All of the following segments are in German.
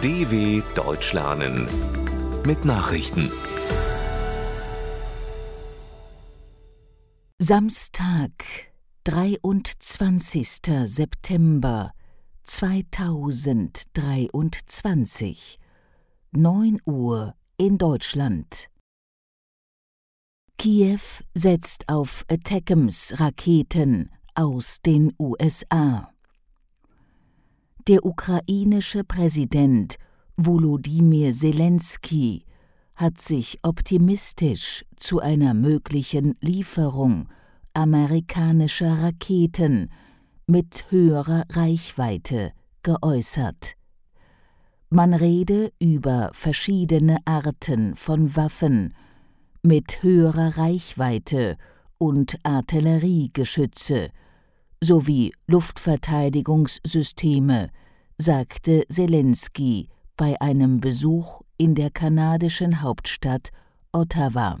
DW Deutsch lernen mit Nachrichten. Samstag, 23. September 2023, 9 Uhr in Deutschland. Kiew setzt auf Attackams-Raketen aus den USA. Der ukrainische Präsident Volodymyr Zelensky hat sich optimistisch zu einer möglichen Lieferung amerikanischer Raketen mit höherer Reichweite geäußert. Man rede über verschiedene Arten von Waffen mit höherer Reichweite und Artilleriegeschütze sowie Luftverteidigungssysteme, sagte Zelensky bei einem Besuch in der kanadischen Hauptstadt Ottawa.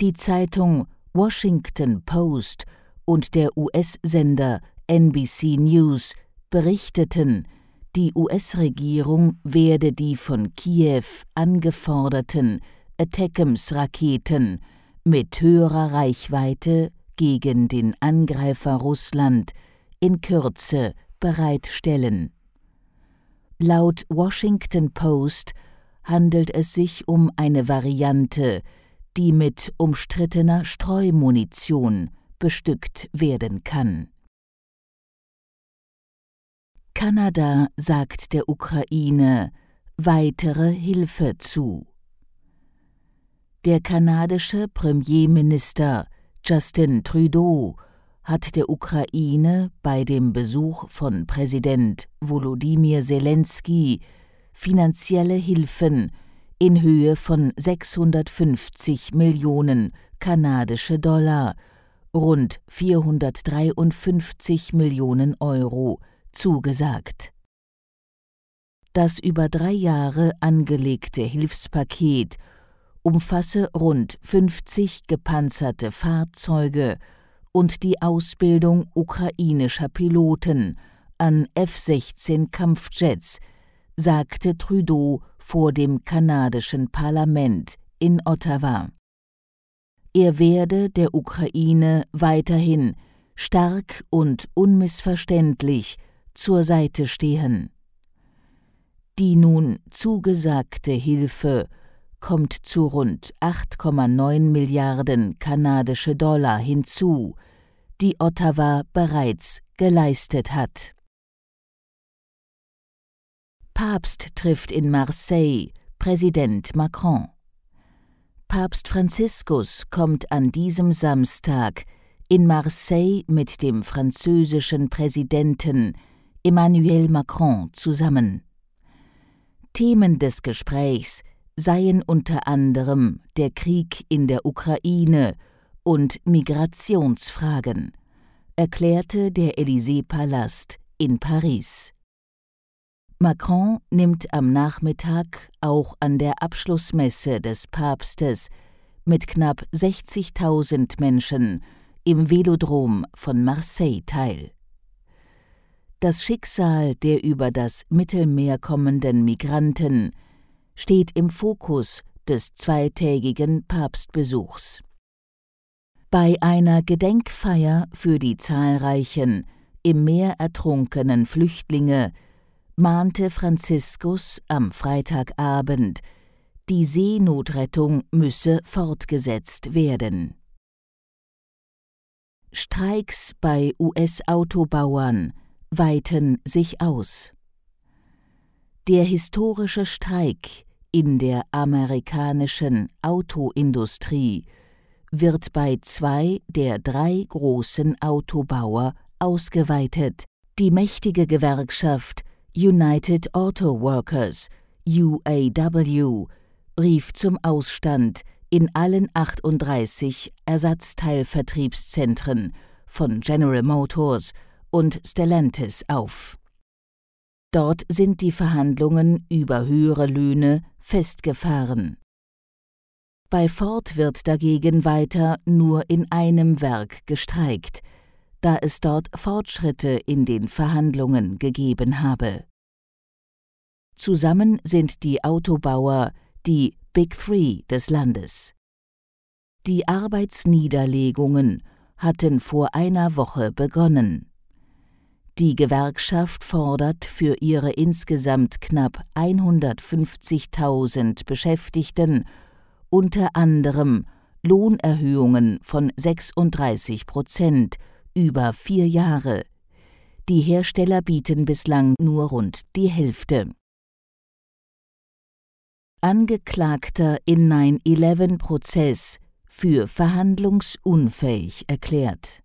Die Zeitung Washington Post und der US-Sender NBC News berichteten, die US-Regierung werde die von Kiew angeforderten Attackams-Raketen mit höherer Reichweite gegen den Angreifer Russland in Kürze bereitstellen. Laut Washington Post handelt es sich um eine Variante, die mit umstrittener Streumunition bestückt werden kann. Kanada sagt der Ukraine weitere Hilfe zu. Der kanadische Premierminister Justin Trudeau hat der Ukraine bei dem Besuch von Präsident Volodymyr Zelensky finanzielle Hilfen in Höhe von 650 Millionen kanadische Dollar, rund 453 Millionen Euro, zugesagt. Das über drei Jahre angelegte Hilfspaket umfasse rund 50 gepanzerte Fahrzeuge und die Ausbildung ukrainischer Piloten an F-16 Kampfjets, sagte Trudeau vor dem kanadischen Parlament in Ottawa. Er werde der Ukraine weiterhin stark und unmissverständlich zur Seite stehen. Die nun zugesagte Hilfe kommt zu rund 8,9 Milliarden kanadische Dollar hinzu, die Ottawa bereits geleistet hat. Papst trifft in Marseille Präsident Macron. Papst Franziskus kommt an diesem Samstag in Marseille mit dem französischen Präsidenten Emmanuel Macron zusammen. Themen des Gesprächs seien unter anderem der Krieg in der Ukraine und Migrationsfragen, erklärte der Élysée-Palast in Paris. Macron nimmt am Nachmittag auch an der Abschlussmesse des Papstes mit knapp 60.000 Menschen im Velodrom von Marseille teil. Das Schicksal der über das Mittelmeer kommenden Migranten steht im Fokus des zweitägigen Papstbesuchs. Bei einer Gedenkfeier für die zahlreichen im Meer ertrunkenen Flüchtlinge mahnte Franziskus am Freitagabend, die Seenotrettung müsse fortgesetzt werden. Streiks bei US-Autobauern weiten sich aus. Der historische Streik in der amerikanischen Autoindustrie wird bei zwei der drei großen Autobauer ausgeweitet. Die mächtige Gewerkschaft United Auto Workers UAW rief zum Ausstand in allen 38 Ersatzteilvertriebszentren von General Motors und Stellantis auf. Dort sind die Verhandlungen über höhere Löhne festgefahren. Bei Ford wird dagegen weiter nur in einem Werk gestreikt, da es dort Fortschritte in den Verhandlungen gegeben habe Zusammen sind die Autobauer die Big Three des Landes. Die Arbeitsniederlegungen hatten vor einer Woche begonnen. Die Gewerkschaft fordert für ihre insgesamt knapp 150.000 Beschäftigten unter anderem Lohnerhöhungen von 36 Prozent über vier Jahre. Die Hersteller bieten bislang nur rund die Hälfte. Angeklagter in 9-11-Prozess für verhandlungsunfähig erklärt.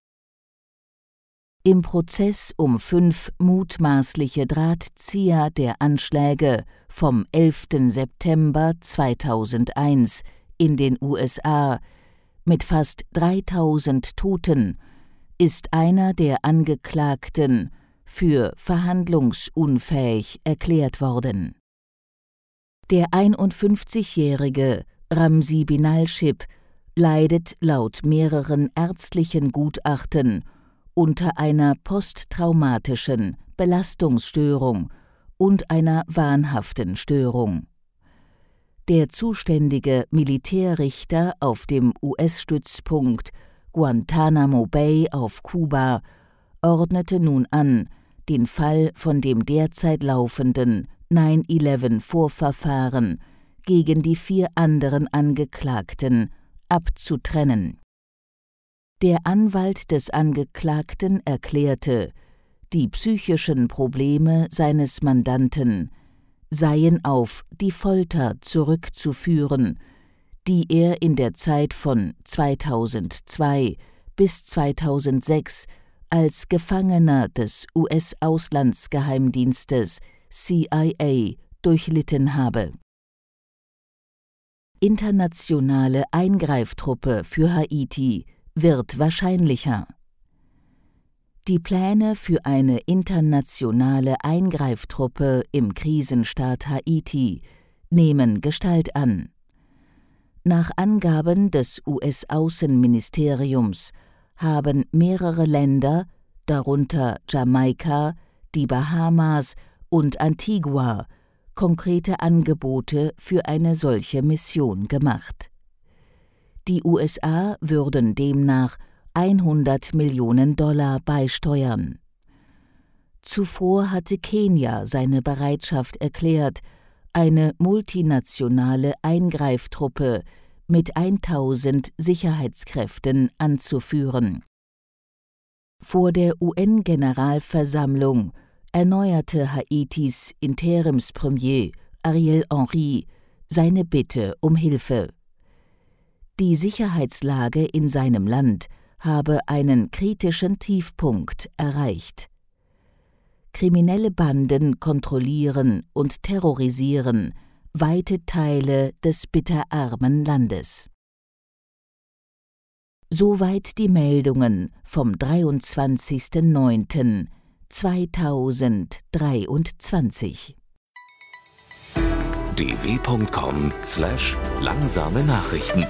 Im Prozess um fünf mutmaßliche Drahtzieher der Anschläge vom 11. September 2001 in den USA mit fast 3000 Toten ist einer der Angeklagten für verhandlungsunfähig erklärt worden. Der 51-jährige Ramsi Binalship leidet laut mehreren ärztlichen Gutachten unter einer posttraumatischen Belastungsstörung und einer wahnhaften Störung. Der zuständige Militärrichter auf dem US-Stützpunkt Guantanamo Bay auf Kuba ordnete nun an, den Fall von dem derzeit laufenden 9-11-Vorverfahren gegen die vier anderen Angeklagten abzutrennen. Der Anwalt des Angeklagten erklärte, die psychischen Probleme seines Mandanten seien auf die Folter zurückzuführen, die er in der Zeit von 2002 bis 2006 als Gefangener des US-Auslandsgeheimdienstes CIA durchlitten habe. Internationale Eingreiftruppe für Haiti wird wahrscheinlicher. Die Pläne für eine internationale Eingreiftruppe im Krisenstaat Haiti nehmen Gestalt an. Nach Angaben des US-Außenministeriums haben mehrere Länder, darunter Jamaika, die Bahamas und Antigua, konkrete Angebote für eine solche Mission gemacht. Die USA würden demnach 100 Millionen Dollar beisteuern. Zuvor hatte Kenia seine Bereitschaft erklärt, eine multinationale Eingreiftruppe mit 1000 Sicherheitskräften anzuführen. Vor der UN-Generalversammlung erneuerte Haitis Interimspremier Ariel Henry seine Bitte um Hilfe. Die Sicherheitslage in seinem Land habe einen kritischen Tiefpunkt erreicht. Kriminelle Banden kontrollieren und terrorisieren weite Teile des bitterarmen Landes. Soweit die Meldungen vom 23.09.2023. dw.com/langsame Nachrichten